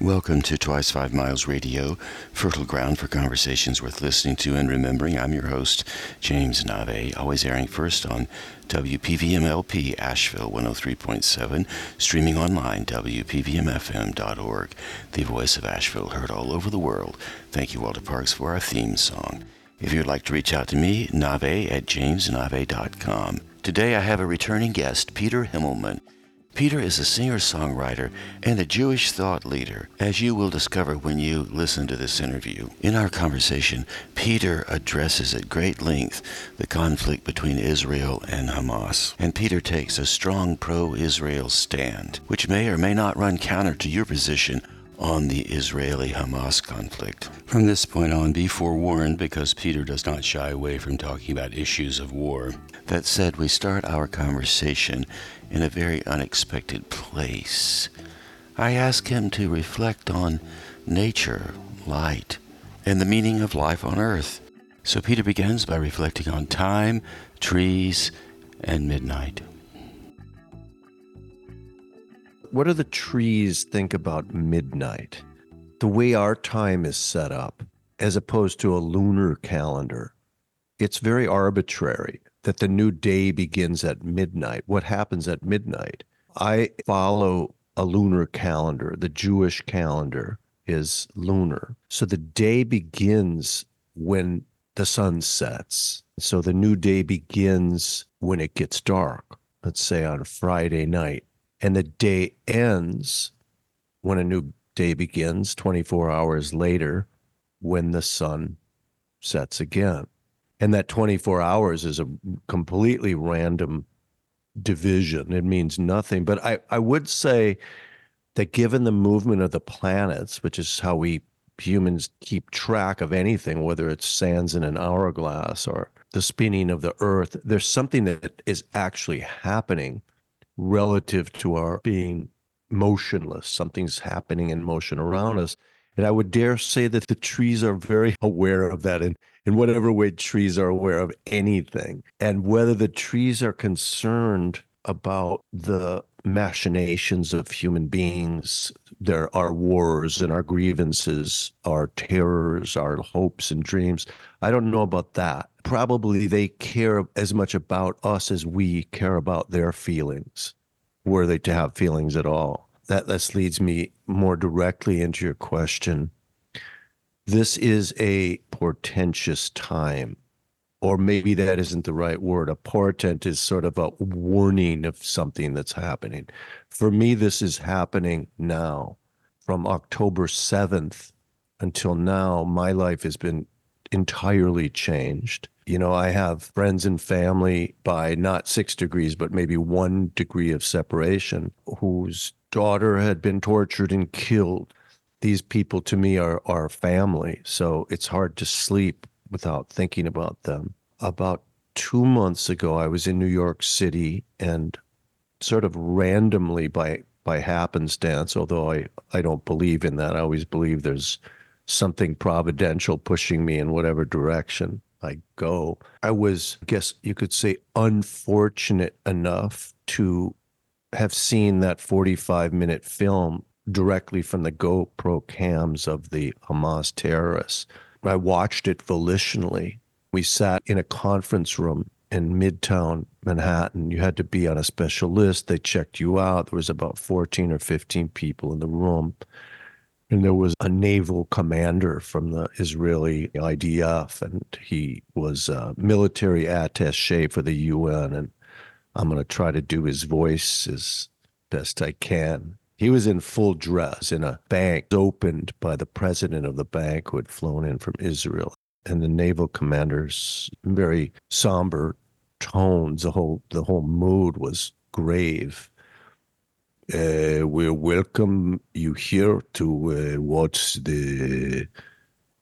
Welcome to Twice Five Miles Radio, fertile ground for conversations worth listening to and remembering. I'm your host, James Navé, always airing first on WPVMLP Asheville 103.7, streaming online, WPVMFM.org, the voice of Asheville heard all over the world. Thank you, Walter Parks, for our theme song. If you'd like to reach out to me, nave at jamesnave.com. Today I have a returning guest, Peter Himmelman. Peter is a singer songwriter and a Jewish thought leader, as you will discover when you listen to this interview. In our conversation, Peter addresses at great length the conflict between Israel and Hamas. And Peter takes a strong pro Israel stand, which may or may not run counter to your position on the Israeli Hamas conflict. From this point on, be forewarned because Peter does not shy away from talking about issues of war. That said, we start our conversation in a very unexpected place. I ask him to reflect on nature, light, and the meaning of life on earth. So Peter begins by reflecting on time, trees, and midnight. What do the trees think about midnight? The way our time is set up, as opposed to a lunar calendar, it's very arbitrary that the new day begins at midnight. What happens at midnight? I follow a lunar calendar. The Jewish calendar is lunar. So the day begins when the sun sets. So the new day begins when it gets dark, let's say on Friday night and the day ends when a new day begins 24 hours later when the sun sets again. And that 24 hours is a completely random division. It means nothing. But I, I would say that given the movement of the planets, which is how we humans keep track of anything, whether it's sands in an hourglass or the spinning of the earth, there's something that is actually happening relative to our being motionless. Something's happening in motion around us. And I would dare say that the trees are very aware of that in, in whatever way trees are aware of anything. And whether the trees are concerned about the machinations of human beings, there are wars and our grievances, our terrors, our hopes and dreams. I don't know about that. Probably they care as much about us as we care about their feelings, were they to have feelings at all. That this leads me more directly into your question. This is a portentous time or maybe that isn't the right word. A portent is sort of a warning of something that's happening. For me, this is happening now. From October 7th until now, my life has been entirely changed. You know, I have friends and family by not six degrees, but maybe one degree of separation whose daughter had been tortured and killed. These people to me are, are family. So it's hard to sleep without thinking about them. About two months ago, I was in New York City and sort of randomly by by happenstance, although I, I don't believe in that. I always believe there's something providential pushing me in whatever direction I go. I was, I guess you could say, unfortunate enough to have seen that 45 minute film directly from the GoPro cams of the Hamas terrorists. I watched it volitionally. We sat in a conference room in Midtown Manhattan. You had to be on a special list. They checked you out. There was about 14 or 15 people in the room. And there was a naval commander from the Israeli IDF, and he was a military attache for the UN. And I'm going to try to do his voice as best I can. He was in full dress in a bank opened by the president of the bank who had flown in from Israel. And the naval commander's very somber tones, the whole the whole mood was grave. Uh, we welcome you here to uh, watch the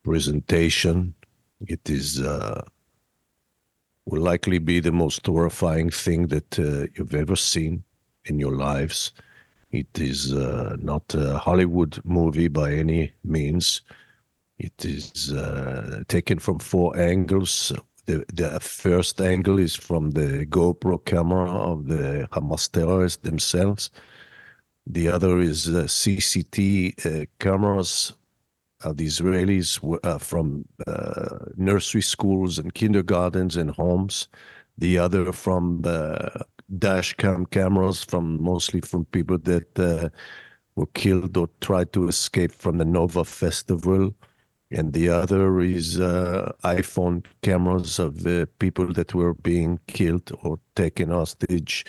presentation. It is uh, will likely be the most horrifying thing that uh, you've ever seen in your lives. It is uh, not a Hollywood movie by any means. It is uh, taken from four angles. The, the first angle is from the GoPro camera of the Hamas terrorists themselves. The other is uh, CCT uh, cameras of the Israelis uh, from uh, nursery schools and kindergartens and homes. The other from the dash cam cameras from mostly from people that uh, were killed or tried to escape from the Nova Festival. And the other is uh, iPhone cameras of the people that were being killed or taken hostage.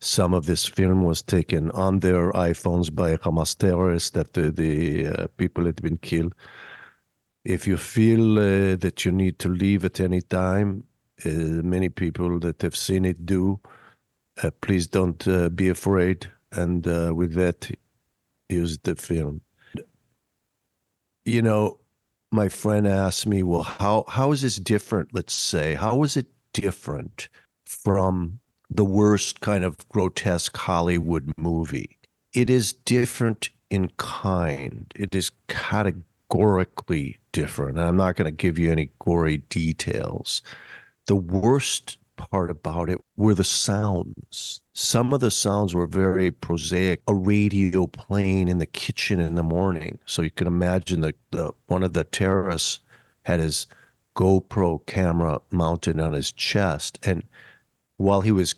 Some of this film was taken on their iPhones by Hamas terrorists that the, uh, people had been killed. If you feel uh, that you need to leave at any time, uh, many people that have seen it do, please don't uh, be afraid. And uh, with that, use the film. You know, my friend asked me, well, how, how is this different? Let's say, how is it different from the worst kind of grotesque Hollywood movie? It is different in kind. It is categorically different. And I'm not going to give you any gory details. The worst part about it were the sounds. Some of the sounds were very prosaic. A radio playing in the kitchen in the morning. So you can imagine that the one of the terrorists had his GoPro camera mounted on his chest. And while he was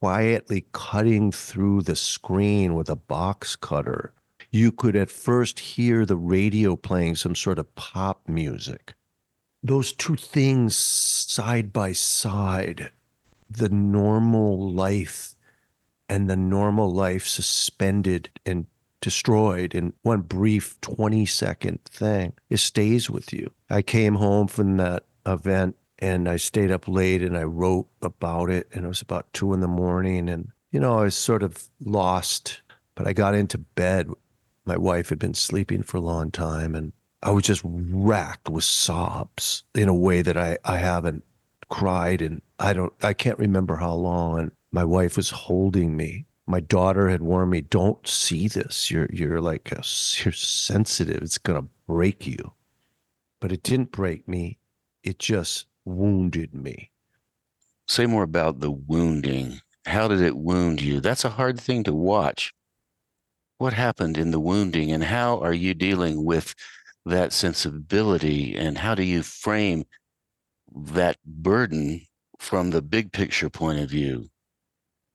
quietly cutting through the screen with a box cutter, you could at first hear the radio playing some sort of pop music those two things side by side the normal life and the normal life suspended and destroyed in one brief 20 second thing it stays with you. I came home from that event and i stayed up late and i wrote about it and it was about two in the morning and you know i was sort of lost but i got into bed. My wife had been sleeping for a long time and I was just racked with sobs in a way that I, I haven't cried and I don't I can't remember how long and my wife was holding me. My daughter had warned me, don't see this. You're you're like a, you're sensitive. It's gonna break you. But it didn't break me. It just wounded me. Say more about the wounding. How did it wound you? That's a hard thing to watch. What happened in the wounding and how are you dealing with that sensibility and how do you frame that burden from the big picture point of view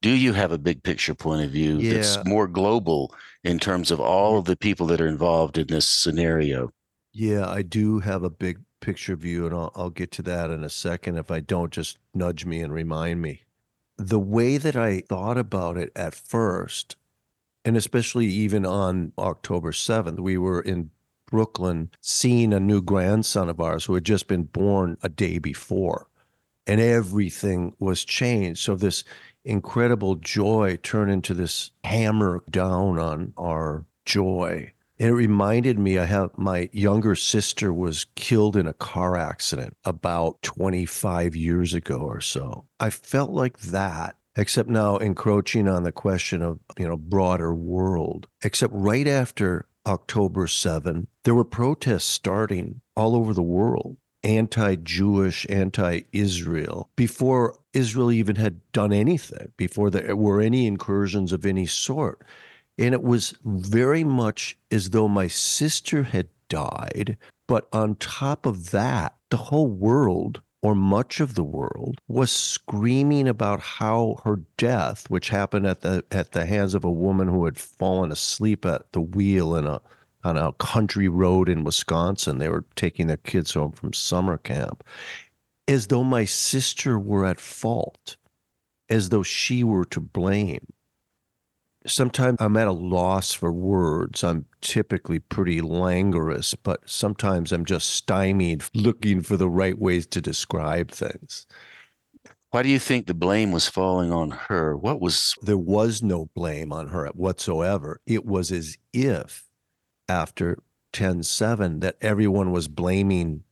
do you have a big picture point of view Yeah. that's more global in terms of all of the people that are involved in this scenario Yeah, I do have a big picture view, and I'll, I'll get to that in a second. If I don't, just nudge me and remind me. The way that I thought about it at first, and especially even on October 7th, we were in Brooklyn seeing a new grandson of ours who had just been born a day before, and everything was changed. So this incredible joy turned into this hammer down on our joy. And it reminded me I have my younger sister was killed in a car accident about 25 years ago or so. I felt like that except now encroaching on the question of, you know, broader world. Except right after October 7, there were protests starting all over the world, anti-Jewish, anti-Israel, before Israel even had done anything, before there were any incursions of any sort. And it was very much as though my sister had died. But on top of that, the whole world, or much of the world, was screaming about how her death, which happened at the at the hands of a woman who had fallen asleep at the wheel in a on a country road in Wisconsin. They were taking their kids home from summer camp, as though my sister were at fault, as though she were to blame sometimes I'm at a loss for words. I'm typically pretty languorous, but sometimes I'm just stymied looking for the right ways to describe things. why do you think the blame was falling on her what was There was no blame on her whatsoever. It was as if after 10 7 that everyone was blaming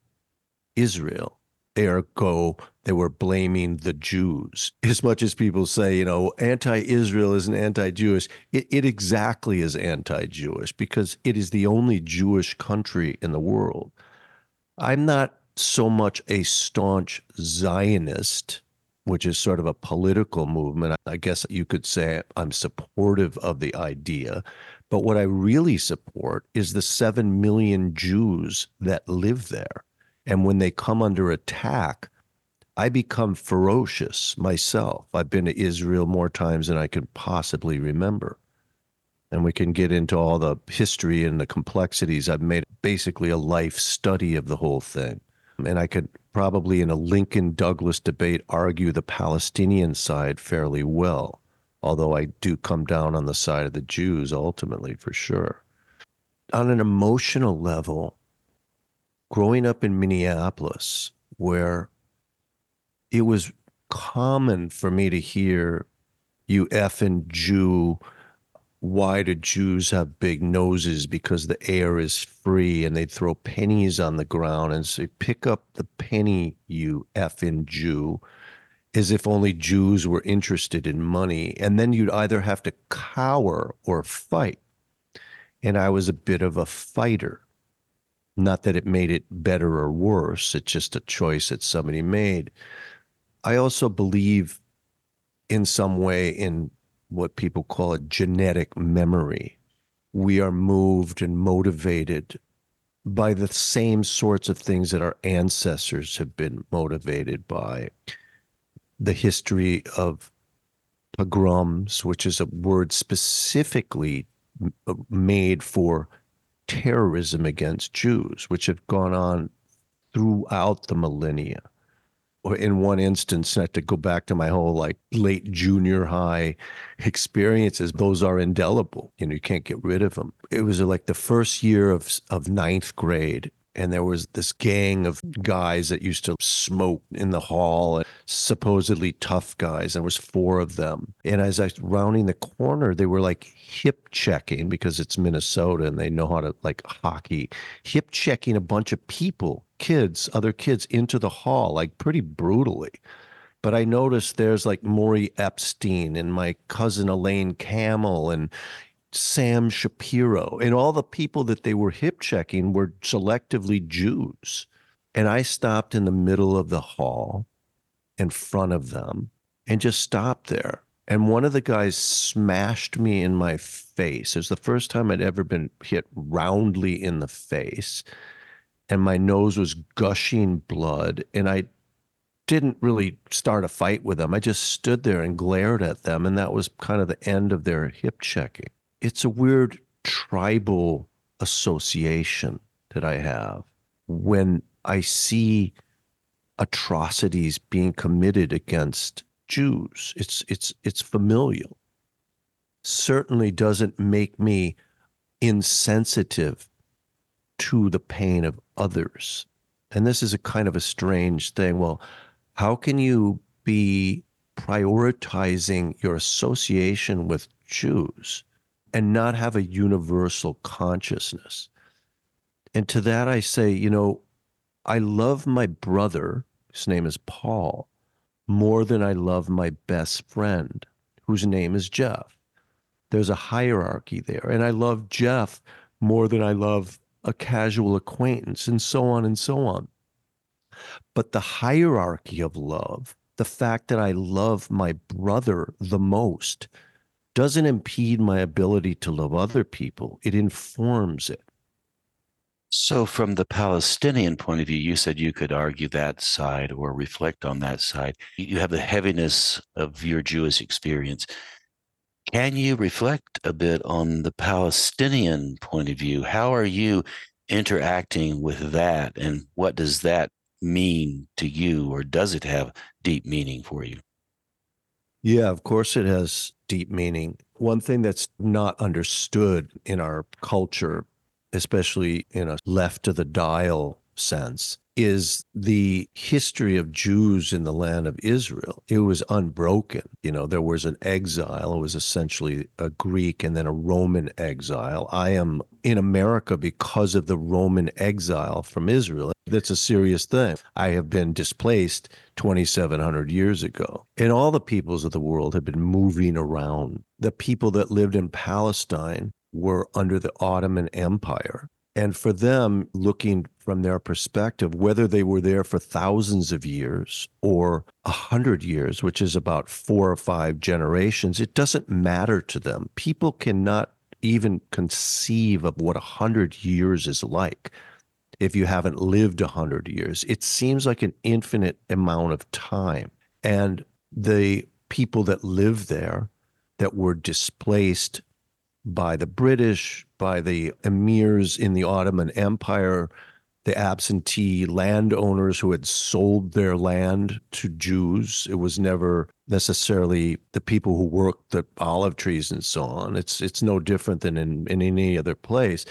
Israel. Ergo, they were blaming the Jews. As much as people say, you know, anti Israel isn't anti Jewish, it, it exactly is anti Jewish because it is the only Jewish country in the world. I'm not so much a staunch Zionist, which is sort of a political movement. I guess you could say I'm supportive of the idea. But what I really support is the 7 million Jews that live there. And when they come under attack, I become ferocious myself. I've been to Israel more times than I can possibly remember. And we can get into all the history and the complexities. I've made basically a life study of the whole thing. And I could probably, in a Lincoln Douglas debate, argue the Palestinian side fairly well, although I do come down on the side of the Jews ultimately, for sure. On an emotional level, growing up in Minneapolis, where it was common for me to hear you effing Jew why do Jews have big noses? Because the air is free, and they'd throw pennies on the ground and say, Pick up the penny, you effing Jew, as if only Jews were interested in money. And then you'd either have to cower or fight. And I was a bit of a fighter. Not that it made it better or worse, it's just a choice that somebody made. I also believe in some way in what people call a genetic memory. We are moved and motivated by the same sorts of things that our ancestors have been motivated by. The history of pogroms, which is a word specifically uh, made for terrorism against Jews, which have gone on throughout the millennia Or in one instance, not to go back to my whole like late junior high experiences, those are indelible. You know, you can't get rid of them. It was like the first year of of ninth grade, and there was this gang of guys that used to smoke in the hall and supposedly tough guys there was four of them. And as i was rounding the corner they were like hip checking because it's minnesota and they know how to like hockey hip checking a bunch of people kids other kids into the hall like pretty brutally. But I noticed there's like Maury Epstein and my cousin Elaine Camel and Sam Shapiro, and all the people that they were hip checking were selectively Jews. And I stopped in the middle of the hall in front of them and just stopped there. And one of the guys smashed me in my face. It was the first time I'd ever been hit roundly in the face. And my nose was gushing blood. And I didn't really start a fight with them. I just stood there and glared at them. And that was kind of the end of their hip checking it's a weird tribal association that I have when I see atrocities being committed against Jews. It's it's it's familial. Certainly doesn't make me insensitive to the pain of others. And this is a kind of a strange thing. Well, how can you be prioritizing your association with Jews and not have a universal consciousness. And to that, I say, you know, I love my brother, his name is Paul, more than I love my best friend, whose name is Jeff. There's a hierarchy there. And I love Jeff more than I love a casual acquaintance, and so on and so on. But the hierarchy of love, the fact that I love my brother the most, doesn't impede my ability to love other people, it informs it. So, from the Palestinian point of view, you said you could argue that side or reflect on that side. You have the heaviness of your Jewish experience. Can you reflect a bit on the Palestinian point of view? How are you interacting with that, and what does that mean to you, or does it have deep meaning for you? Yeah, of course it has deep meaning. One thing that's not understood in our culture, especially in a left of the dial sense, is the history of Jews in the land of Israel. It was unbroken. You know, there was an exile, it was essentially a Greek and then a Roman exile. I am in America because of the Roman exile from Israel. That's a serious thing. I have been displaced 2,700 years ago. And all the peoples of the world have been moving around. The people that lived in Palestine were under the Ottoman Empire And for them, looking from their perspective, whether they were there for thousands of years or a hundred years, which is about four or five generations, it doesn't matter to them. People cannot even conceive of what a hundred years is like if you haven't lived a hundred years. It seems like an infinite amount of time. And the people that live there that were displaced by the British, by the emirs in the Ottoman Empire, the absentee landowners who had sold their land to Jews. It was never necessarily the people who worked the olive trees and so on. It's it's no different than in, in any other place.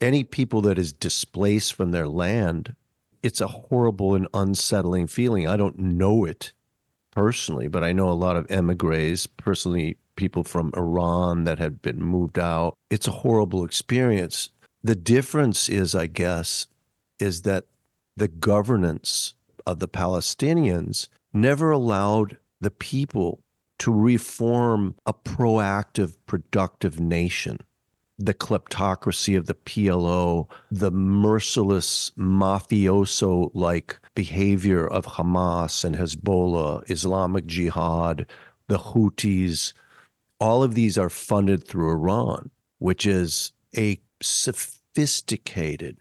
Any people that is displaced from their land, it's a horrible and unsettling feeling. I don't know it personally, but I know a lot of emigres, personally people from Iran that had been moved out. It's a horrible experience. The difference is, I guess, is that the governance of the Palestinians never allowed the people to reform a proactive, productive nation. The kleptocracy of the PLO, the merciless mafioso like behavior of Hamas and Hezbollah, Islamic Jihad, the Houthis, all of these are funded through Iran, which is a sophisticated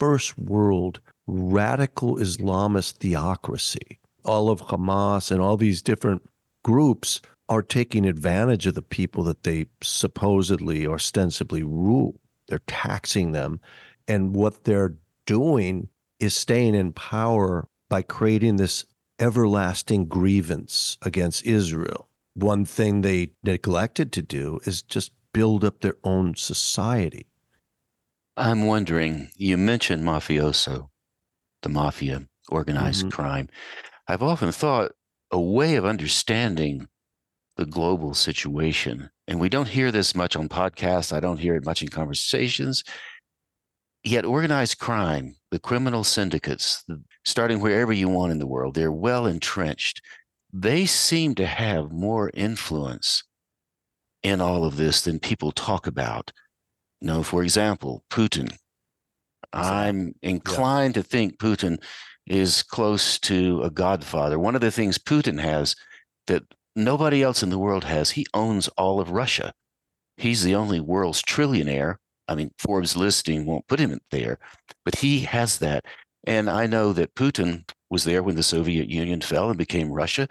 first world radical Islamist theocracy. All of Hamas and all these different groups are taking advantage of the people that they supposedly ostensibly rule. They're taxing them. And what they're doing is staying in power by creating this everlasting grievance against Israel one thing they neglected to do is just build up their own society. I'm wondering, you mentioned mafioso, the mafia, organized mm-hmm. crime. I've often thought a way of understanding the global situation, and we don't hear this much on podcasts, I don't hear it much in conversations. Yet, organized crime, the criminal syndicates, starting wherever you want in the world, they're well entrenched they seem to have more influence in all of this than people talk about. You know, for example, Putin. I'm inclined yeah. to think Putin is close to a godfather. One of the things Putin has that nobody else in the world has, he owns all of Russia. He's the only world's trillionaire. I mean, Forbes listing won't put him there, but he has that. And I know that Putin was there when the Soviet Union fell and became Russia.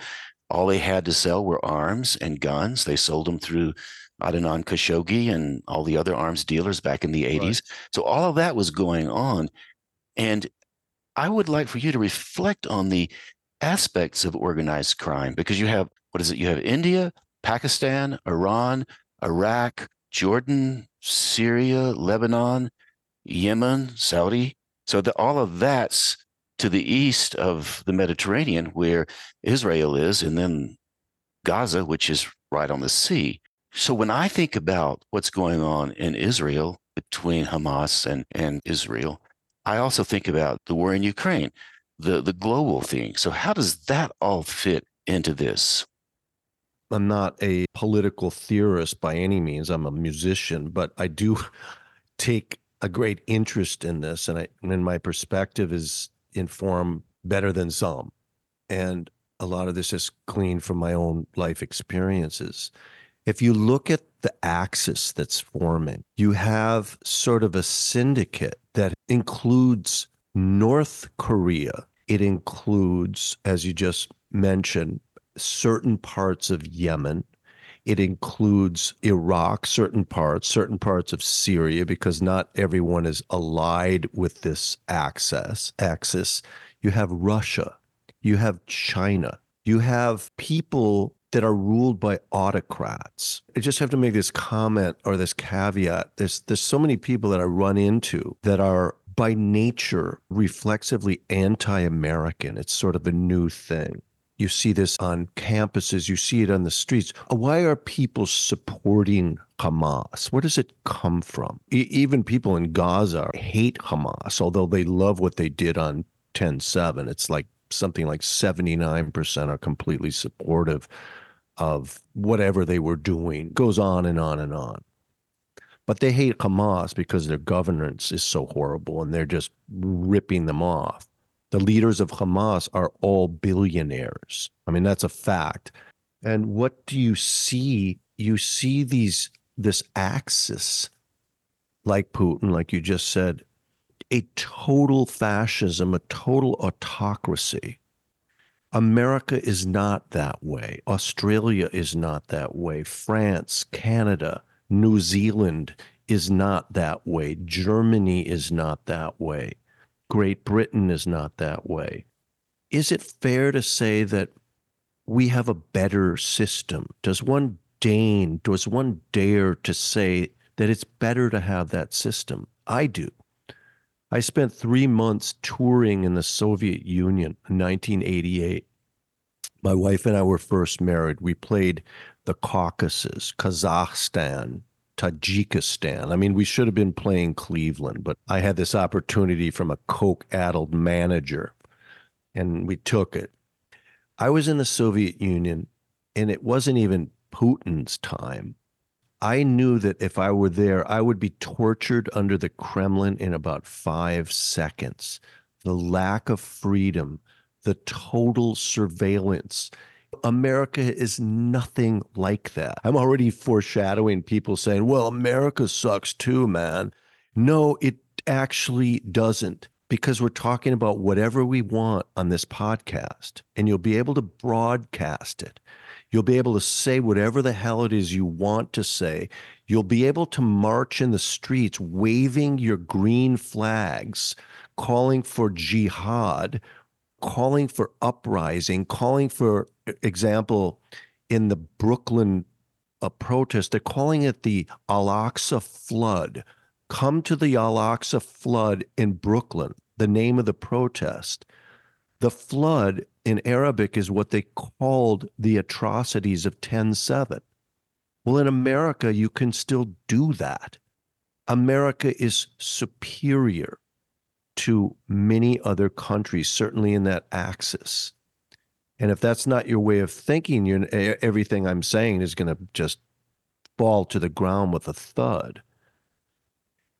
All they had to sell were arms and guns. They sold them through Adnan Khashoggi and all the other arms dealers back in the 80s. Right. So all of that was going on. And I would like for you to reflect on the aspects of organized crime because you have, what is it? You have India, Pakistan, Iran, Iraq, Jordan, Syria, Lebanon, Yemen, Saudi, so the, all of that's to the east of the Mediterranean, where Israel is, and then Gaza, which is right on the sea. So when I think about what's going on in Israel between Hamas and, and Israel, I also think about the war in Ukraine, the, the global thing. So how does that all fit into this? I'm not a political theorist by any means. I'm a musician, but I do take a great interest in this, and I and my perspective is informed better than some, and a lot of this is gleaned from my own life experiences. If you look at the axis that's forming, you have sort of a syndicate that includes North Korea. It includes, as you just mentioned, certain parts of Yemen. It includes Iraq, certain parts, certain parts of Syria, because not everyone is allied with this access axis. You have Russia, you have China, you have people that are ruled by autocrats. I just have to make this comment or this caveat. There's there's so many people that I run into that are by nature reflexively anti-American. It's sort of a new thing. You see this on campuses, you see it on the streets. Uh, why are people supporting Hamas? Where does it come from? E- even people in Gaza hate Hamas, although they love what they did on 10 7. It's like something like 79% are completely supportive of whatever they were doing. Goes on and on and on. But they hate Hamas because their governance is so horrible and they're just ripping them off. The leaders of Hamas are all billionaires. I mean, that's a fact. And what do you see? You see these this axis like Putin, like you just said, a total fascism, a total autocracy. America is not that way. Australia is not that way. France, Canada, New Zealand is not that way. Germany is not that way. Great Britain is not that way. Is it fair to say that we have a better system? Does one deign, does one dare to say that it's better to have that system? I do. I spent three months touring in the Soviet Union in 1988. My wife and I were first married. We played the Caucasus, Kazakhstan, Tajikistan. I mean, we should have been playing Cleveland, but I had this opportunity from a coke addled manager and we took it. I was in the Soviet Union and it wasn't even Putin's time. I knew that if I were there, I would be tortured under the Kremlin in about five seconds. The lack of freedom, the total surveillance. America is nothing like that. I'm already foreshadowing people saying, well, America sucks too, man. No, it actually doesn't because we're talking about whatever we want on this podcast and you'll be able to broadcast it. You'll be able to say whatever the hell it is you want to say. You'll be able to march in the streets waving your green flags, calling for jihad, calling for uprising, calling for example in the Brooklyn uh, protest, they're calling it the Al Aqsa flood. Come to the Al Aqsa flood in Brooklyn, the name of the protest. The flood in Arabic is what they called the atrocities of 10 Well, in America, you can still do that. America is superior to many other countries, certainly in that axis. And if that's not your way of thinking, you everything I'm saying is going to just fall to the ground with a thud.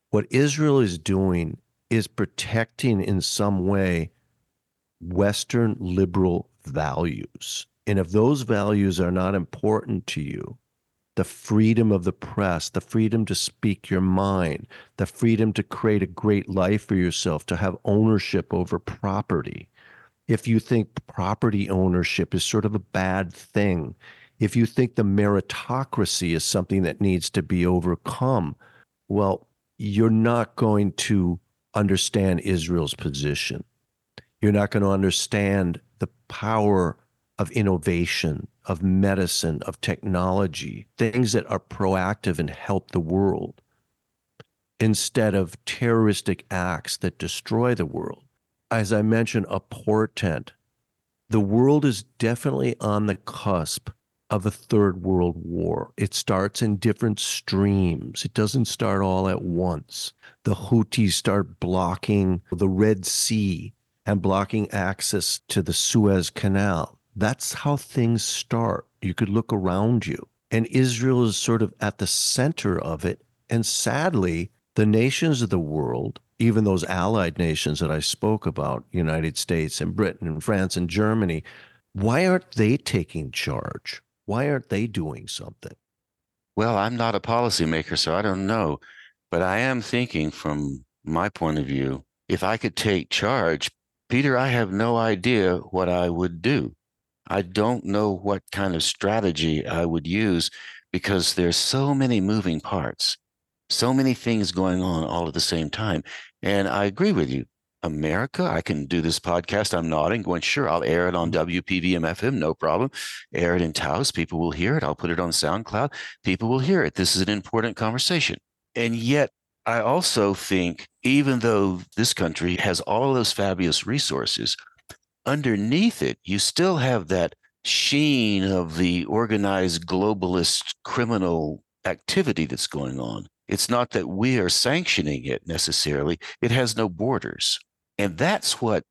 What Israel is doing is protecting in some way Western liberal values. And if those values are not important to you, the freedom of the press, the freedom to speak your mind, the freedom to create a great life for yourself, to have ownership over property. If you think property ownership is sort of a bad thing, if you think the meritocracy is something that needs to be overcome, well, you're not going to understand Israel's position. You're not going to understand the power of innovation, of medicine, of technology, things that are proactive and help the world instead of terroristic acts that destroy the world. As I mentioned, a portent. The world is definitely on the cusp of a third world war. It starts in different streams. It doesn't start all at once. The Houthis start blocking the Red Sea and blocking access to the Suez Canal. That's how things start. You could look around you. And Israel is sort of at the center of it. And sadly, the nations of the world, even those allied nations that I spoke about, United States and Britain and France and Germany, why aren't they taking charge? Why aren't they doing something? Well, I'm not a policymaker, so I don't know. But I am thinking from my point of view, if I could take charge, Peter, I have no idea what I would do. I don't know what kind of strategy I would use because there's so many moving parts, so many things going on all at the same time. And I agree with you. America, I can do this podcast. I'm nodding, going, sure, I'll air it on WPVM FM, no problem. Air it in Taos. People will hear it. I'll put it on SoundCloud. People will hear it. This is an important conversation. And yet, I also think, even though this country has all those fabulous resources, underneath it, you still have that sheen of the organized globalist criminal activity that's going on. It's not that we are sanctioning it necessarily, it has no borders. And that's what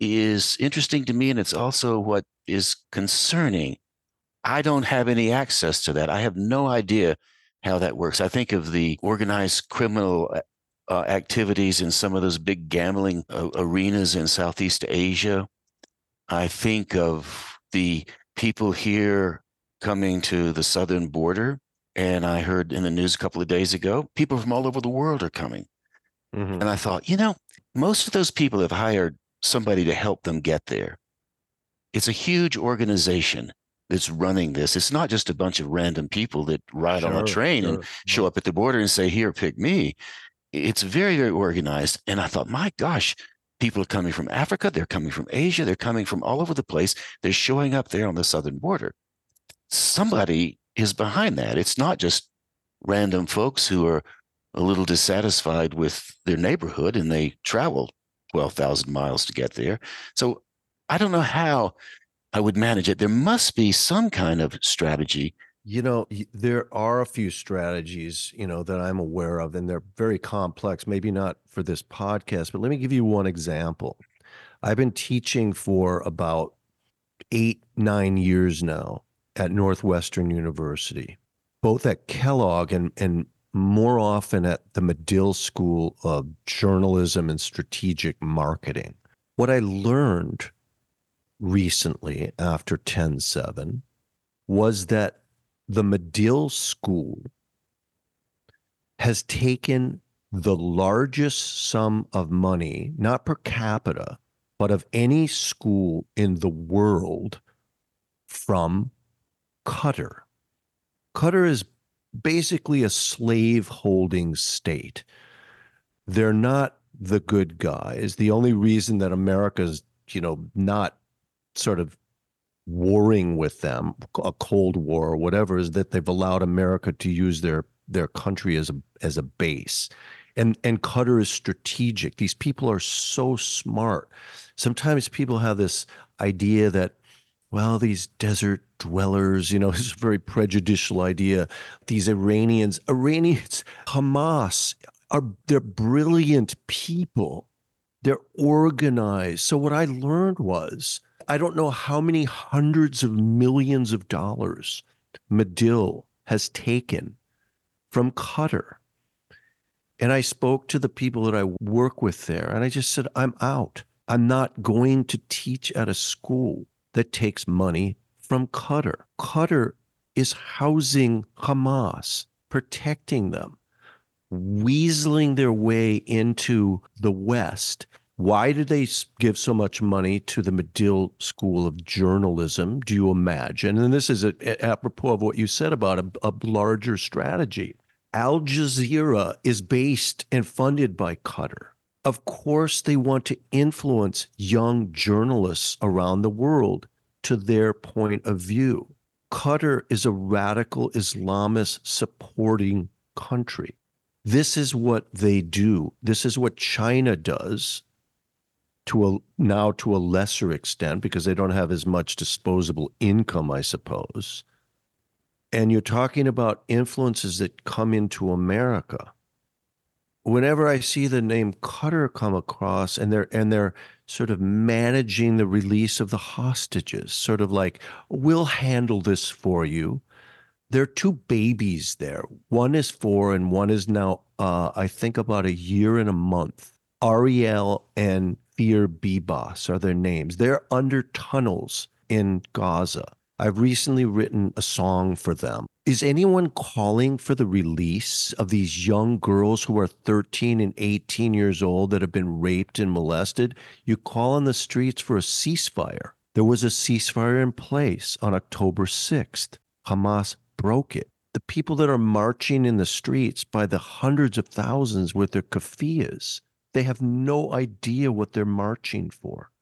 is interesting to me. And it's also what is concerning. I don't have any access to that. I have no idea how that works. I think of the organized criminal uh, uh activities in some of those big gambling uh, arenas in Southeast Asia. I think of the people here coming to the southern border. And I heard in the news a couple of days ago, people from all over the world are coming. Mm-hmm. And I thought, you know, most of those people have hired somebody to help them get there. It's a huge organization that's running this. It's not just a bunch of random people that ride sure, on a train sure. and show up at the border and say, Here, pick me. It's very, very organized. And I thought, my gosh, people are coming from Africa, they're coming from Asia, they're coming from all over the place. They're showing up there on the southern border. Somebody is behind that. It's not just random folks who are a little dissatisfied with their neighborhood and they travel 12,000 miles to get there. So I don't know how I would manage it. There must be some kind of strategy. You know, there are a few strategies, you know, that I'm aware of, and they're very complex. Maybe not for this podcast, but let me give you one example. I've been teaching for about eight, nine years now at Northwestern University, both at Kellogg and, and more often at the Medill School of Journalism and Strategic Marketing. What I learned recently after 10 7 was that the Medill School has taken the largest sum of money, not per capita, but of any school in the world from Qatar. Qatar is basically a slave holding state. They're not the good guys. The only reason that America's, you know, not sort of warring with them, a cold war or whatever, is that they've allowed America to use their their country as a as a base. And and Qatar is strategic. These people are so smart. Sometimes people have this idea that well, these desert dwellers, you know, it's a very prejudicial idea. These Iranians, Iranians, Hamas are they're brilliant people. They're organized. So what I learned was I don't know how many hundreds of millions of dollars Medill has taken from Qatar. And I spoke to the people that I work with there, and I just said, I'm out. I'm not going to teach at a school that takes money from Qatar. Qatar is housing Hamas, protecting them, weaseling their way into the West. Why do they give so much money to the Medill School of Journalism? Do you imagine? And this is a, apropos of what you said about a, a larger strategy. Al Jazeera is based and funded by Qatar. Of course, they want to influence young journalists around the world to their point of view. Qatar is a radical Islamist supporting country. This is what they do. This is what China does to a now to a lesser extent because they don't have as much disposable income, I suppose. And you're talking about influences that come into America whenever I see the name Qatar come across and they're and they're sort of managing the release of the hostages, sort of like, we'll handle this for you. There are two babies there. One is four and one is now uh, I think about a year and a month. Ariel and Kfir Bibas are their names. They're under tunnels in Gaza. I've recently written a song for them. Is anyone calling for the release of these young girls who are 13 and 18 years old that have been raped and molested? You call on the streets for a ceasefire. There was a ceasefire in place on October 6th. Hamas broke it. The people that are marching in the streets by the hundreds of thousands with their keffiyehs, they have no idea what they're marching for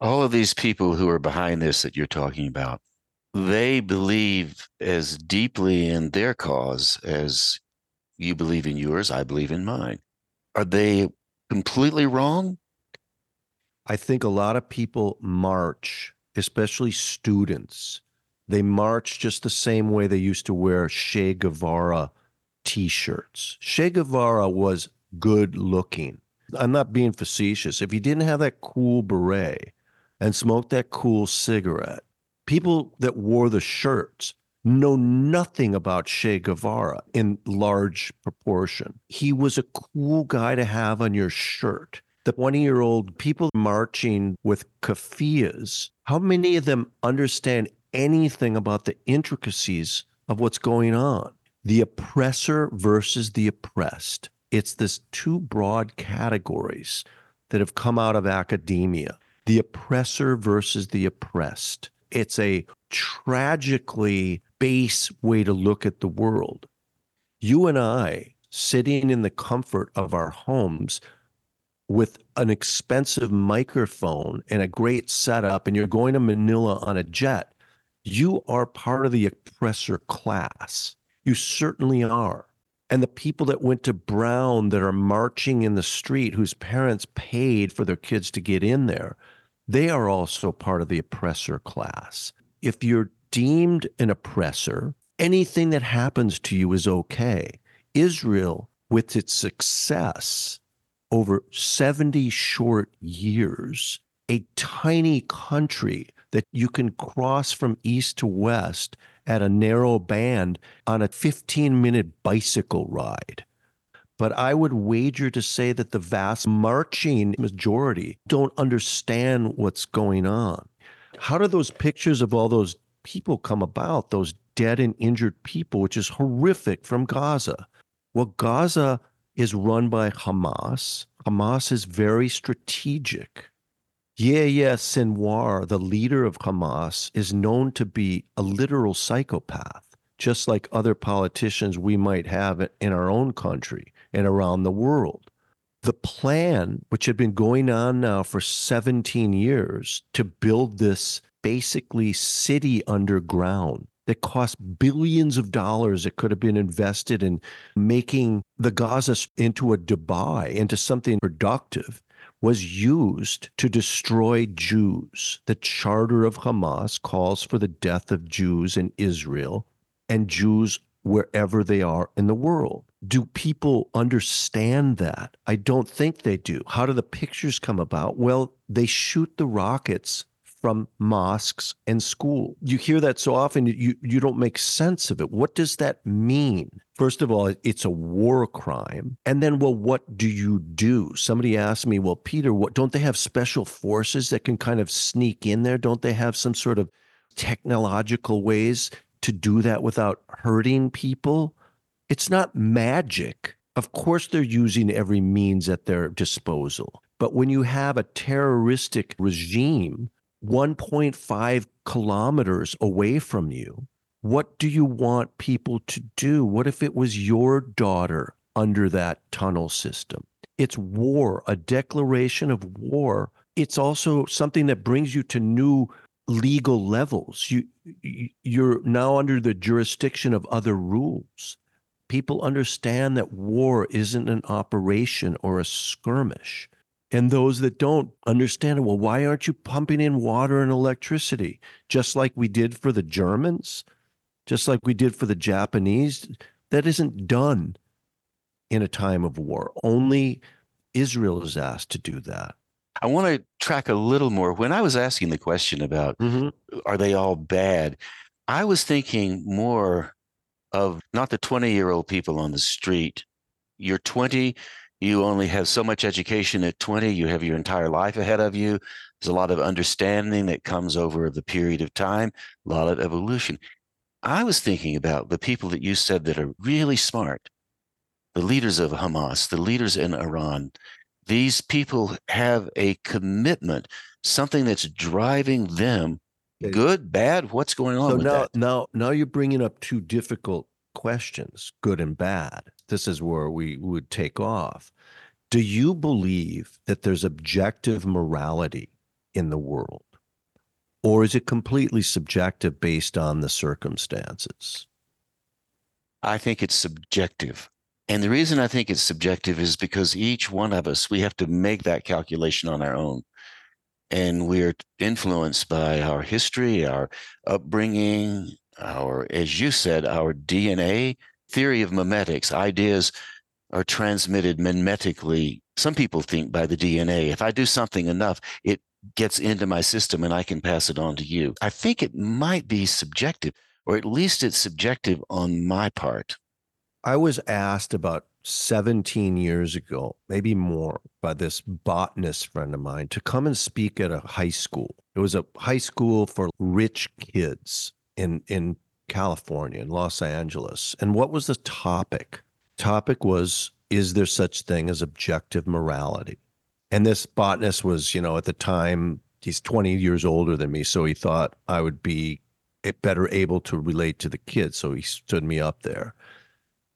all of these people who are behind this that you're talking about, they believe as deeply in their cause as you believe in yours, I believe in mine. Are they completely wrong? I think a lot of people march, especially students. They march just the same way they used to wear Che Guevara t shirts. Che Guevara was good looking. I'm not being facetious. If he didn't have that cool beret, and smoked that cool cigarette. People that wore the shirts know nothing about Che Guevara in large proportion. He was a cool guy to have on your shirt. The 20 year old people marching with keffiyehs, how many of them understand anything about the intricacies of what's going on? The oppressor versus the oppressed. It's this two broad categories that have come out of academia the oppressor versus the oppressed. It's a tragically base way to look at the world. You and I, sitting in the comfort of our homes with an expensive microphone and a great setup, and you're going to Manila on a jet, you are part of the oppressor class. You certainly are. And the people that went to Brown that are marching in the street, whose parents paid for their kids to get in there, they are also part of the oppressor class. If you're deemed an oppressor, anything that happens to you is okay. Israel, with its success over 70 short years, a tiny country that you can cross from east to west at a narrow band on a 15 minute bicycle ride. But I would wager to say that the vast marching majority don't understand what's going on. How do those pictures of all those people come about, those dead and injured people, which is horrific from Gaza? Well, Gaza is run by Hamas. Hamas is very strategic. Yeah, yeah, Sinwar, the leader of Hamas, is known to be a literal psychopath, just like other politicians we might have in our own country and around the world. The plan, which had been going on now for 17 years to build this basically city underground that cost billions of dollars that could have been invested in making the Gaza into a Dubai, into something productive, was used to destroy Jews. The charter of Hamas calls for the death of Jews in Israel and Jews wherever they are in the world. Do people understand that? I don't think they do. How do the pictures come about? Well, they shoot the rockets from mosques and school. You hear that so often, you, you don't make sense of it. What does that mean? First of all, it's a war crime. And then, well, what do you do? Somebody asked me, well, Peter, what don't they have special forces that can kind of sneak in there? Don't they have some sort of technological ways to do that without hurting people? It's not magic. Of course, they're using every means at their disposal. But when you have a terroristic regime 1.5 kilometers away from you, what do you want people to do? What if it was your daughter under that tunnel system? It's war, a declaration of war. It's also something that brings you to new legal levels. You you're now under the jurisdiction of other rules. People understand that war isn't an operation or a skirmish. And those that don't understand it, well, why aren't you pumping in water and electricity? Just like we did for the Germans, just like we did for the Japanese. That isn't done in a time of war. Only Israel is asked to do that. I want to track a little more. When I was asking the question about mm-hmm. are they all bad, I was thinking more of not the 20 year old people on the street. You're 20, you only have so much education at 20 you have your entire life ahead of you. There's a lot of understanding that comes over the period of time a lot of evolution. I was thinking about the people that you said that are really smart. The leaders of hamas the leaders in iran. These people have a commitment something that's driving them good bad what's going on so now that? now now you're bringing up two difficult questions, good and bad. This is where we would take off. Do you believe that there's objective morality in the world? Or is it completely subjective based on the circumstances? I think it's subjective. And the reason I think it's subjective is because each one of us, we have to make that calculation on our own. And we're influenced by our history, our upbringing, our, as you said, our DNA theory of memetics, ideas are transmitted mimetically. Some people think by the DNA. If I do something enough, it gets into my system and I can pass it on to you. I think it might be subjective, or at least it's subjective on my part. I was asked about 17 years ago, maybe more, by this botanist friend of mine to come and speak at a high school. It was a high school for rich kids in in California, in Los Angeles. And what was the topic? Topic was is there such thing as objective morality? And this botanist was, you know, at the time he's 20 years older than me, so he thought I would be better able to relate to the kids, so he stood me up there.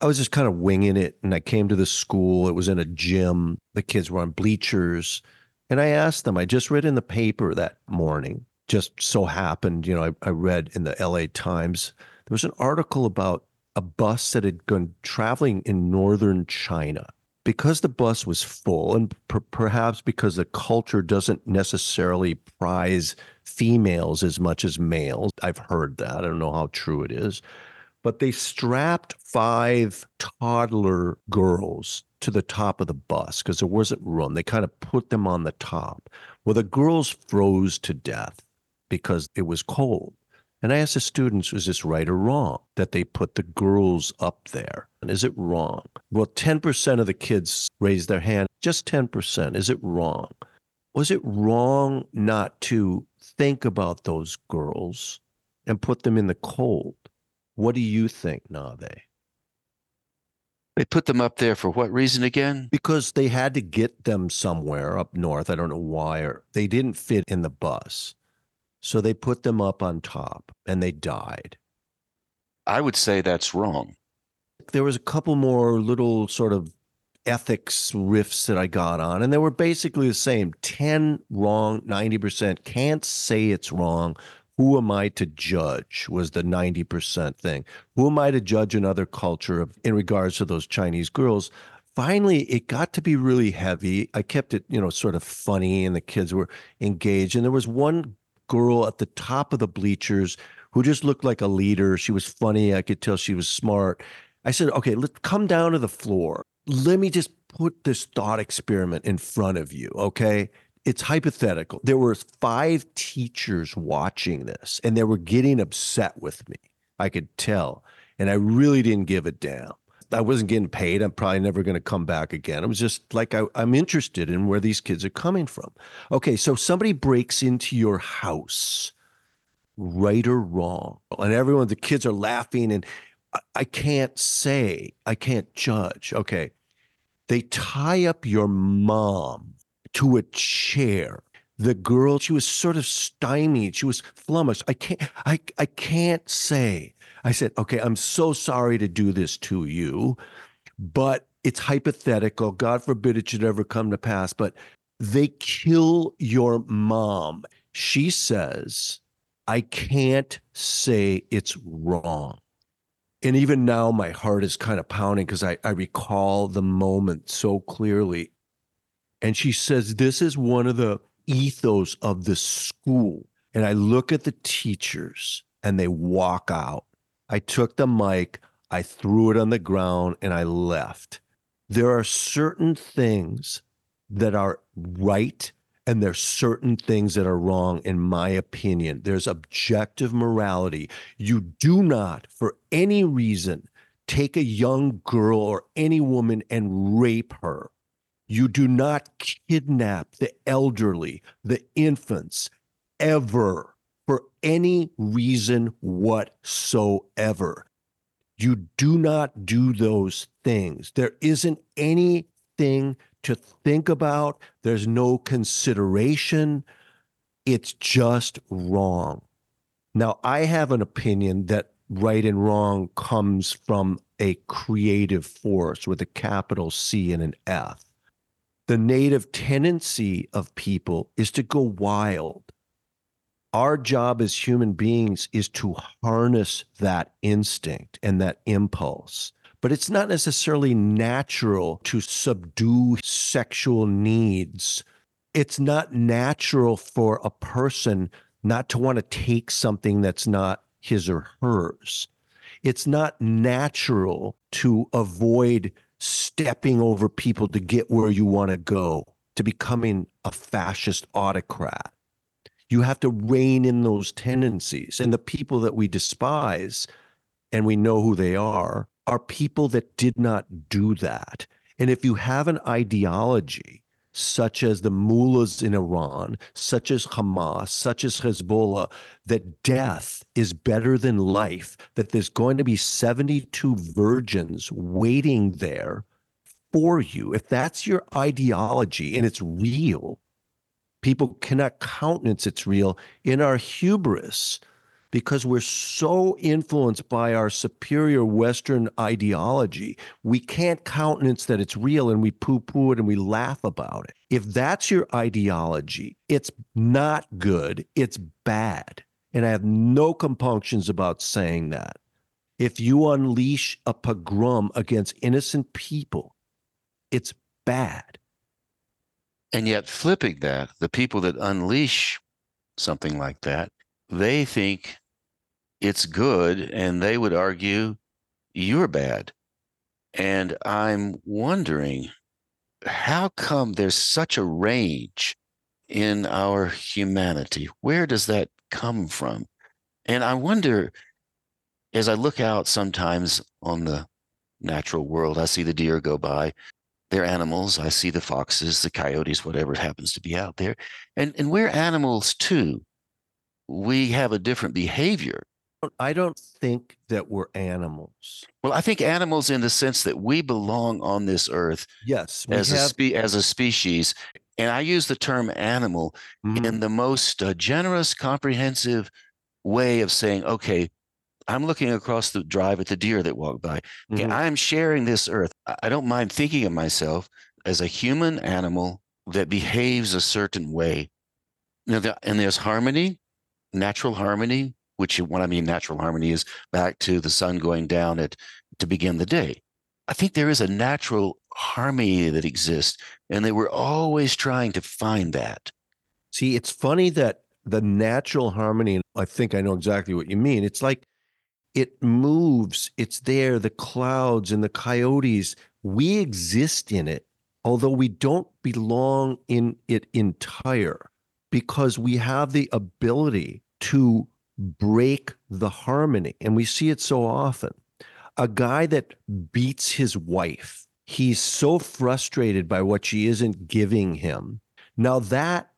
I was just kind of winging it. And I came to the school. It was in a gym. The kids were on bleachers. And I asked them, I just read in the paper that morning, just so happened, you know, I, I read in the LA Times, there was an article about a bus that had gone traveling in northern China. Because the bus was full, and per- perhaps because the culture doesn't necessarily prize females as much as males, I've heard that. I don't know how true it is but they strapped five toddler girls to the top of the bus because there wasn't room. They kind of put them on the top. Well, the girls froze to death because it was cold. And I asked the students, is this right or wrong that they put the girls up there? And is it wrong? Well, 10% of the kids raised their hand, just 10%. Is it wrong? Was it wrong not to think about those girls and put them in the cold? What do you think, Navé? They put them up there for what reason again? Because they had to get them somewhere up north. I don't know why, or they didn't fit in the bus. So they put them up on top and they died. I would say that's wrong. There was a couple more little sort of ethics riffs that I got on, and they were basically the same 10 wrong, 90%. Can't say it's wrong who am I to judge was the 90% thing. Who am I to judge another culture of, in regards to those Chinese girls? Finally, it got to be really heavy. I kept it, you know, sort of funny and the kids were engaged. And there was one girl at the top of the bleachers who just looked like a leader. She was funny. I could tell she was smart. I said, okay, let's come down to the floor. Let me just put this thought experiment in front of you. Okay it's hypothetical. There were five teachers watching this and they were getting upset with me. I could tell. And I really didn't give a damn. I wasn't getting paid. I'm probably never going to come back again. It was just like I, am interested in where these kids are coming from. Okay, so somebody breaks into your house, right or wrong, and everyone, the kids are laughing, and I, I can't say, I can't judge. Okay, they tie up your mom to a chair. The girl, she was sort of stymied. She was flummoxed. I can't, I, I can't say. I said, okay, I'm so sorry to do this to you, but it's hypothetical. God forbid it should ever come to pass. But they kill your mom. She says, I can't say it's wrong. And even now, my heart is kind of pounding because I, I recall the moment so clearly. And she says, This is one of the ethos of the school. And I look at the teachers and they walk out. I took the mic, I threw it on the ground, and I left. There are certain things that are right and there's certain things that are wrong in my opinion there's objective morality you do not for any reason take a young girl or any woman and rape her you do not kidnap the elderly, the infants, ever for any reason whatsoever. You do not do those things. There isn't anything to think about, there's no consideration. It's just wrong. Now, I have an opinion that right and wrong comes from a creative force with a capital C and an F the native tendency of people is to go wild. Our job as human beings is to harness that instinct and that impulse. But it's not necessarily natural to subdue sexual needs. It's not natural for a person not to want to take something that's not his or hers. It's not natural to avoid stepping over people to get where you want to go, to becoming a fascist autocrat. You have to rein in those tendencies. And the people that we despise and we know who they are are people that did not do that. And if you have an ideology such as the mullahs in Iran, such as Hamas, such as Hezbollah, that death is better than life, that there's going to be 72 virgins waiting there for you. If that's your ideology and it's real, people cannot countenance it's real in our hubris because we're so influenced by our superior Western ideology, we can't countenance that it's real and we poo poo it and we laugh about it. If that's your ideology, it's not good, it's bad. And I have no compunctions about saying that. If you unleash a pogrom against innocent people, it's bad. And yet, flipping that, the people that unleash something like that, they think it's good, and they would argue you're bad. And I'm wondering how come there's such a range in our humanity? Where does that come from? And I wonder, as I look out sometimes on the natural world, I see the deer go by. They're animals. I see the foxes, the coyotes, whatever happens to be out there. And, and we're animals too. We have a different behavior I don't think that we're animals. Well, I think animals in the sense that we belong on this earth Yes, as a spe- as a species, and I use the term animal Mhm. in the most uh, generous, comprehensive way of saying, okay, I'm looking across the drive at the deer that walk by. Okay, Mhm. I'm sharing this earth. I- don't mind thinking of myself as a human animal that behaves a certain way. You know, the- and there's harmony, natural harmony which what I mean natural harmony is back to the sun going down at to begin the day. I think there is a natural harmony that exists, and they were always trying to find that. See, it's funny that the natural harmony, I think I know exactly what you mean. It's like it moves, it's there, the clouds and the coyotes, we exist in it, although we don't belong in it entire because we have the ability to break the harmony. And we see it so often. A guy that beats his wife, he's so frustrated by what she isn't giving him. Now, that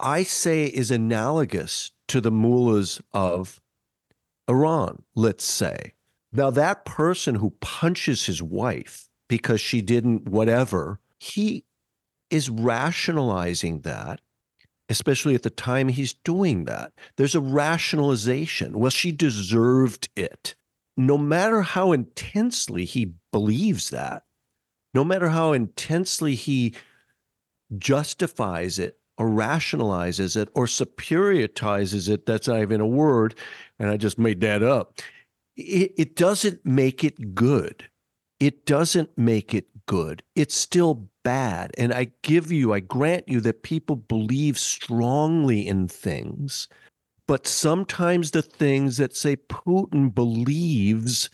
I say is analogous to the mullahs of Iran, let's say. Now, that person who punches his wife because she didn't whatever, he is rationalizing that especially at the time he's doing that. There's a rationalization. Well, she deserved it. No matter how intensely he believes that, no matter how intensely he justifies it or rationalizes it or superioritizes it, that's not even a word, and I just made that up. It, it doesn't make it good. It doesn't make it good. It's still bad. And I give you, I grant you that people believe strongly in things, but sometimes the things that say Putin believes,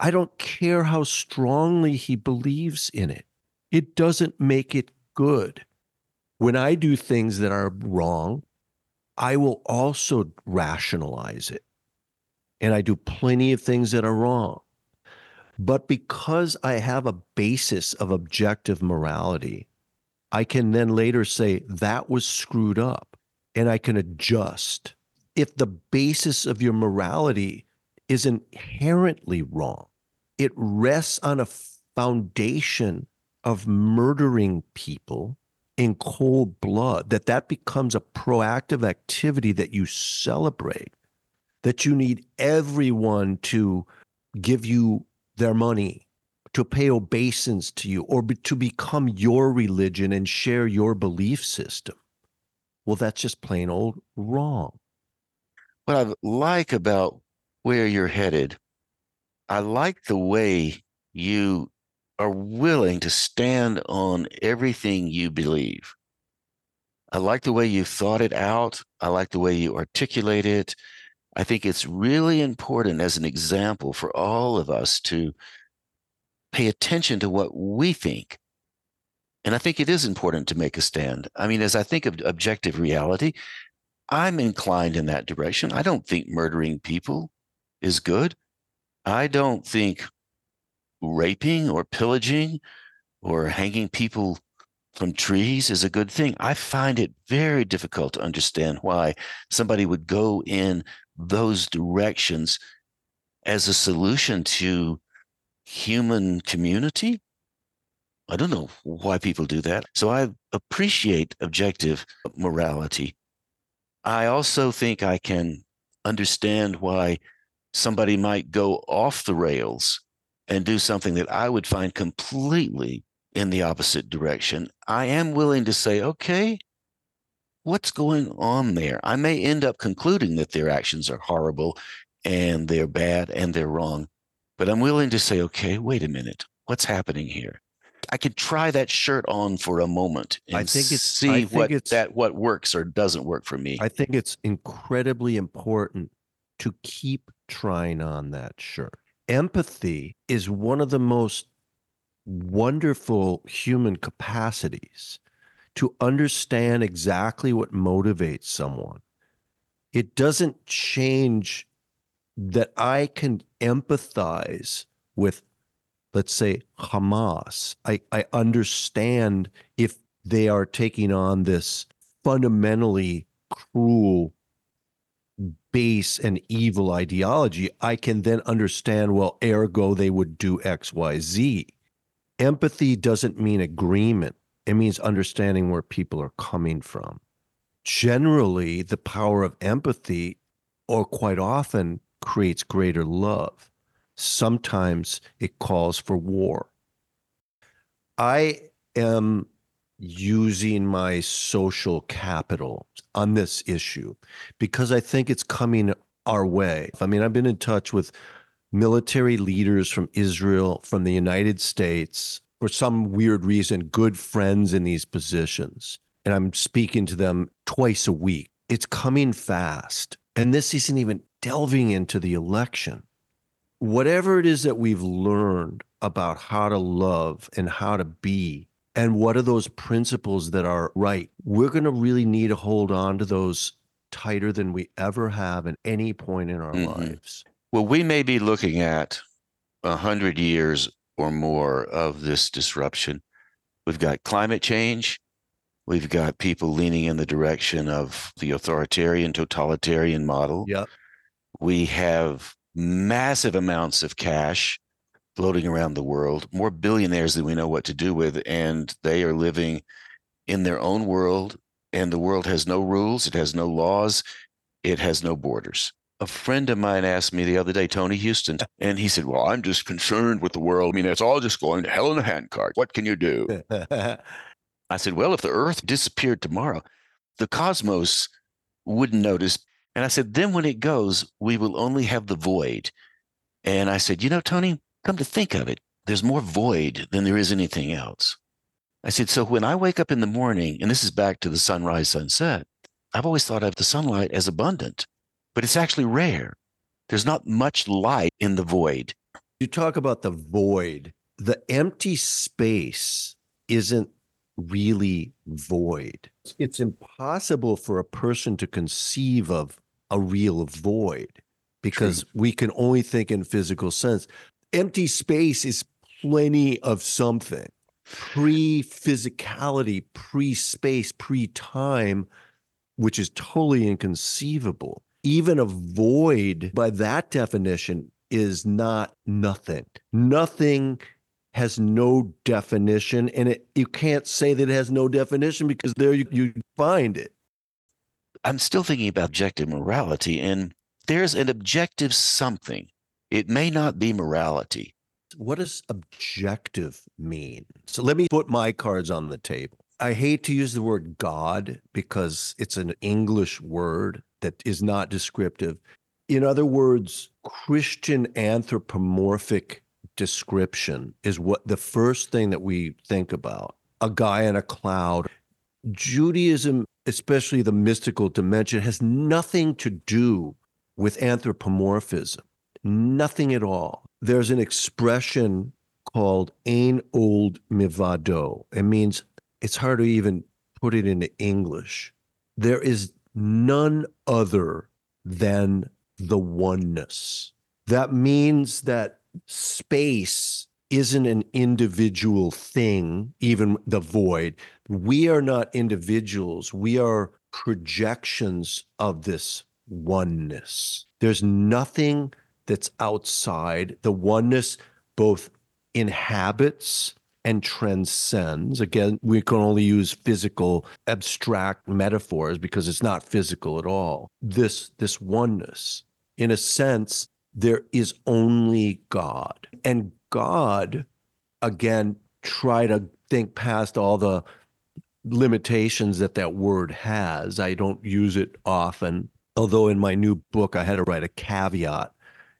I don't care how strongly he believes in it. It doesn't make it good. When I do things that are wrong, I will also rationalize it. And I do plenty of things that are wrong. But because I have a basis of objective morality, I can then later say that was screwed up and I can adjust. If the basis of your morality is inherently wrong, it rests on a foundation of murdering people in cold blood, that that becomes a proactive activity that you celebrate, that you need everyone to give you their money, to pay obeisance to you, or be, to become your religion and share your belief system. Well, that's just plain old wrong. What I like about where you're headed, I like the way you are willing to stand on everything you believe. I like the way you thought it out. I like the way you articulate it. I think it's really important as an example for all of us to pay attention to what we think. And I think it is important to make a stand. I mean, as I think of objective reality, I'm inclined in that direction. I don't think murdering people is good. I don't think raping or pillaging or hanging people from trees is a good thing. I find it very difficult to understand why somebody would go in those directions as a solution to human community. I don't know why people do that. So I appreciate objective morality. I also think I can understand why somebody might go off the rails and do something that I would find completely in the opposite direction. I am willing to say, okay, what's going on there? I may end up concluding that their actions are horrible and they're bad and they're wrong, but I'm willing to say, okay, wait a minute, what's happening here? I could try that shirt on for a moment and I think it's- see I think what it's- that what works or doesn't work for me. I think it's incredibly important to keep trying on that shirt. Empathy is one of the most wonderful human capacities to understand exactly what motivates someone. It doesn't change that I can empathize with, let's say, Hamas. I, I understand if they are taking on this fundamentally cruel base and evil ideology, I can then understand, well, ergo, they would do X, Y, Z. Empathy doesn't mean agreement, it means understanding where people are coming from. Generally, the power of empathy, or quite often, creates greater love. Sometimes it calls for war. I am using my social capital on this issue because I think it's coming our way. I mean, I've been in touch with military leaders from Israel, from the United States, for some weird reason, good friends in these positions. And I'm speaking to them twice a week. It's coming fast. And this isn't even delving into the election. Whatever it is that we've learned about how to love and how to be and what are those principles that are right we're going to really need to hold on to those tighter than we ever have at any point in our Mhm. lives Well, we may be looking at a hundred years or more of this disruption. We've got climate change. We've got people leaning in the direction of the authoritarian, totalitarian model. yep We have massive amounts of cash floating around the world, more billionaires than we know what to do with, and they are living in their own world. And the world has no rules, it has no laws, it has no borders. A friend of mine asked me the other day, Tony Houston, and he said, Well, I'm just concerned with the world. I mean, it's all just going to hell in a handcart. What can you do? I said, Well, if the earth disappeared tomorrow, the cosmos wouldn't notice. And I said, Then when it goes, we will only have the void. And I said, You know, Tony, come to think of it, there's more void than there is anything else. I said, So when I wake up in the morning, and this is back to the sunrise, sunset, I've always thought of the sunlight as abundant, but it's actually rare. There's not much light in the void. you talk about the void. The empty space isn't really void. It's impossible for a person to conceive of a real void because we can only think in physical sense. Empty space is plenty of something. Pre physicality pre space pre time which is totally inconceivable even a void by that definition is not nothing nothing has no definition and it you can't say that it has no definition because there you, you find it I'm still thinking about objective morality, and there's an objective something. It may not be morality. what does objective mean? So let me put my cards on the table. I hate to use the word God because it's an English word that is not descriptive. In other words, Christian anthropomorphic description is what the first thing that we think about a guy in a cloud. Judaism, especially the mystical dimension, has nothing to do with anthropomorphism, nothing at all. There's an expression called Ein Od Milvado. It means it's hard to even put it into English. There is none other than the oneness. That means that space isn't an individual thing, even the void. We are not individuals. We are projections of this oneness. There's nothing that's outside. The oneness both inhabits and transcends. Again, we can only use physical abstract metaphors because it's not physical at all. This this oneness. In a sense, there is only God. And God, again, try to think past all the limitations that that word has. I don't use it often. Although in my new book, I had to write a caveat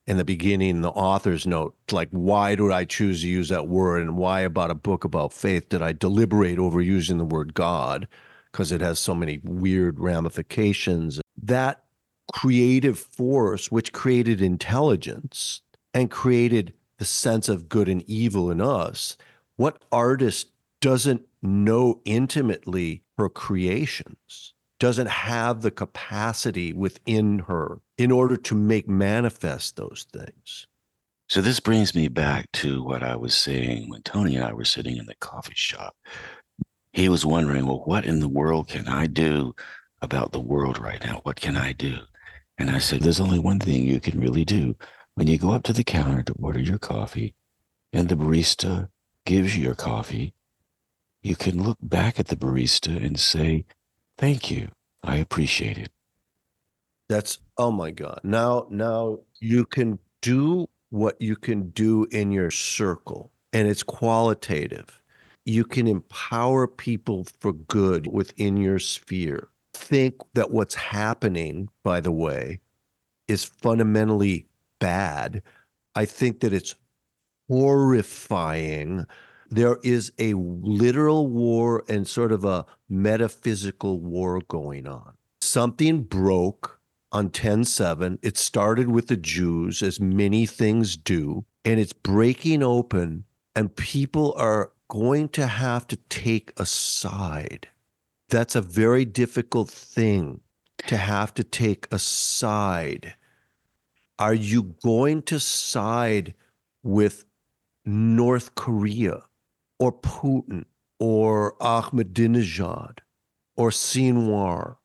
in the beginning, the author's note, like, why do I choose to use that word? And why about a book about faith did I deliberate over using the word God? Because it has so many weird ramifications. That creative force, which created intelligence and created the sense of good and evil in us, what artist doesn't know intimately her creations? Doesn't have the capacity within her in order to make manifest those things. So this brings me back to what I was saying when Tony and I were sitting in the coffee shop. He was wondering, well, what in the world can I do about the world right now? What can I do? And I said, there's only one thing you can really do. When you go up to the counter to order your coffee and the barista gives you your coffee, you can look back at the barista and say, Thank you. I appreciate it. That's oh my god. Now now you can do what you can do in your circle and it's qualitative. You can empower people for good within your sphere. Think that what's happening, by the way, is fundamentally bad. I think that it's horrifying there is a literal war and sort of a metaphysical war going on. Something broke on 10-7. It started with the Jews, as many things do, and it's breaking open, and people are going to have to take a side. That's a very difficult thing to have to take a side. Are you going to side with North Korea? Or Putin or Ahmadinejad or Sinwar?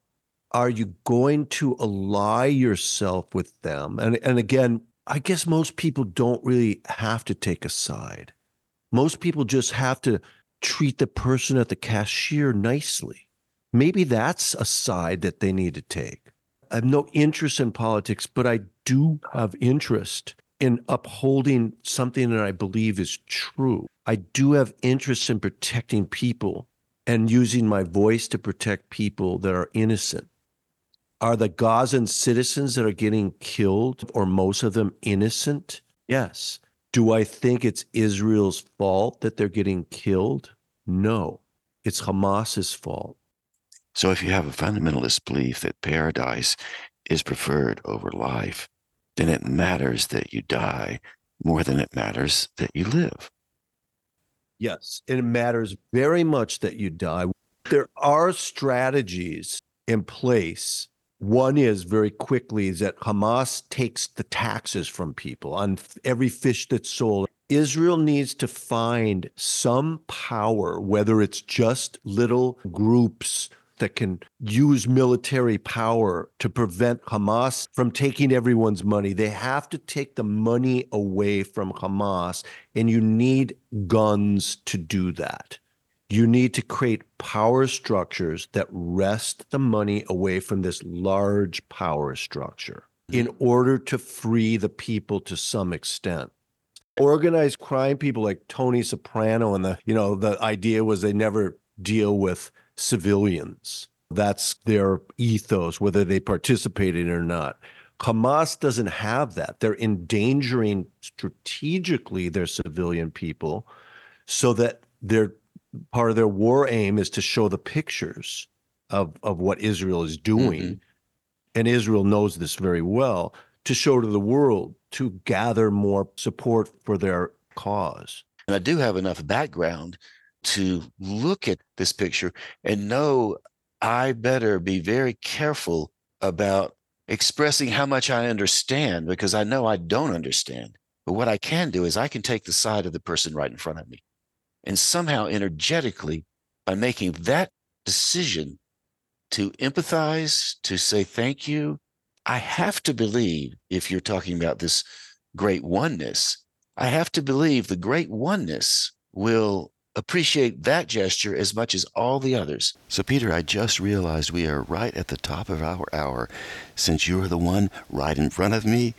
Are you going to ally yourself with them? And, and again, I guess most people don't really have to take a side. Most people just have to treat the person at the cashier nicely. Maybe that's a side that they need to take. I have no interest in politics, but I do have interest in upholding something that I believe is true. I do have interest in protecting people and using my voice to protect people that are innocent. Are the Gazan citizens that are getting killed, or most of them innocent? Yes. Do I think it's Israel's fault that they're getting killed? No. It's Hamas's fault. So if you have a fundamentalist belief that paradise is preferred over life, then it matters that you die more than it matters that you live. Yes, it matters very much that you die. There are strategies in place. One is very quickly is that Hamas takes the taxes from people on every fish that's sold. Israel needs to find some power, whether it's just little groups that can use military power to prevent Hamas from taking everyone's money. They have to take the money away from Hamas, and you need guns to do that. You need to create power structures that wrest the money away from this large power structure in order to free the people to some extent organized crime people like Tony Soprano and the you know the idea was they never deal with civilians. That's their ethos, whether they participate in it or not. Hamas doesn't have that. They're endangering strategically their civilian people so that their part of their war aim is to show the pictures of, of what Israel is doing. Mm-hmm. And Israel knows this very well to show to the world to gather more support for their cause. And I do have enough background to look at this picture and know I better be very careful about expressing how much I understand because I know I don't understand. But what I can do is I can take the side of the person right in front of me and somehow energetically, by making that decision to empathize, to say thank you, I have to believe, if you're talking about this great oneness, I have to believe the great oneness will appreciate that gesture as much as all the others. So, Peter, I just realized we are right at the top of our hour. Since you are the one right in front of me,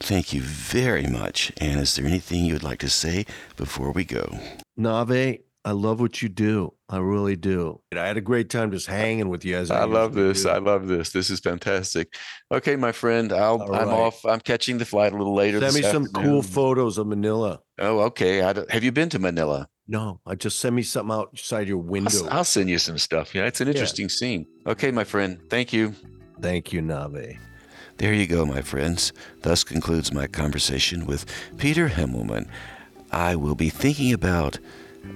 thank you very much. And is there anything you would like to say before we go? Navé, I love what you do. I really do. I had a great time just hanging with you. As I, I love this. do. I love this. This is fantastic. Okay, my friend, I'll, All I'm right. off. I'm catching the flight a little later. Send me this some cool photos of Manila. Oh, okay. I have you been to Manila? No, I just send me something outside your I'll, window. s- I'll send you some stuff. Yeah, it's an Yeah. interesting scene. Okay, my friend. Thank you. Thank you, Navé. There you go, my friends. Thus concludes my conversation with Peter Himmelman. I will be thinking about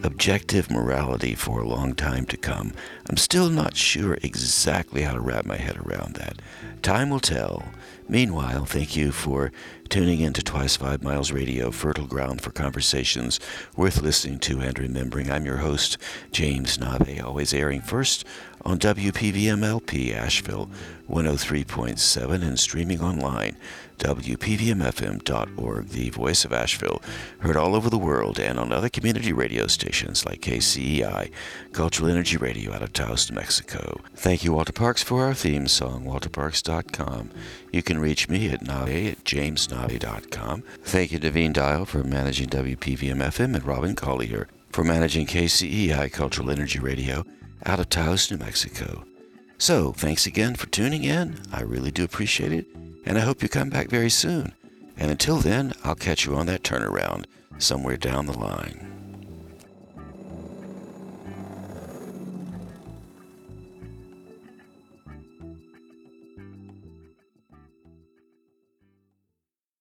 objective morality for a long time to come. I'm still not sure exactly how to wrap my head around that. Time will tell. Meanwhile, thank you for tuning in to Twice Five Miles Radio, fertile ground for conversations worth listening to and remembering. I'm your host, James Navé, always airing first on WPVMLP Asheville 103.7 and streaming online WPVMFM.org, the voice of Asheville, heard all over the world and on other community radio stations like KCEI, Cultural Energy Radio out of Taos, New Mexico. Thank you, Walter Parks, for our theme song, walterparks.com. You can reach me at nave at jamesnave.com. Thank you, Devine Dial, for managing WPVMFM and Robin Collier for managing KCEI Cultural Energy Radio out of Taos, New Mexico. So, thanks again for tuning in. I really do appreciate it, and I hope you come back very soon. And until then, I'll catch you on that turnaround somewhere down the line.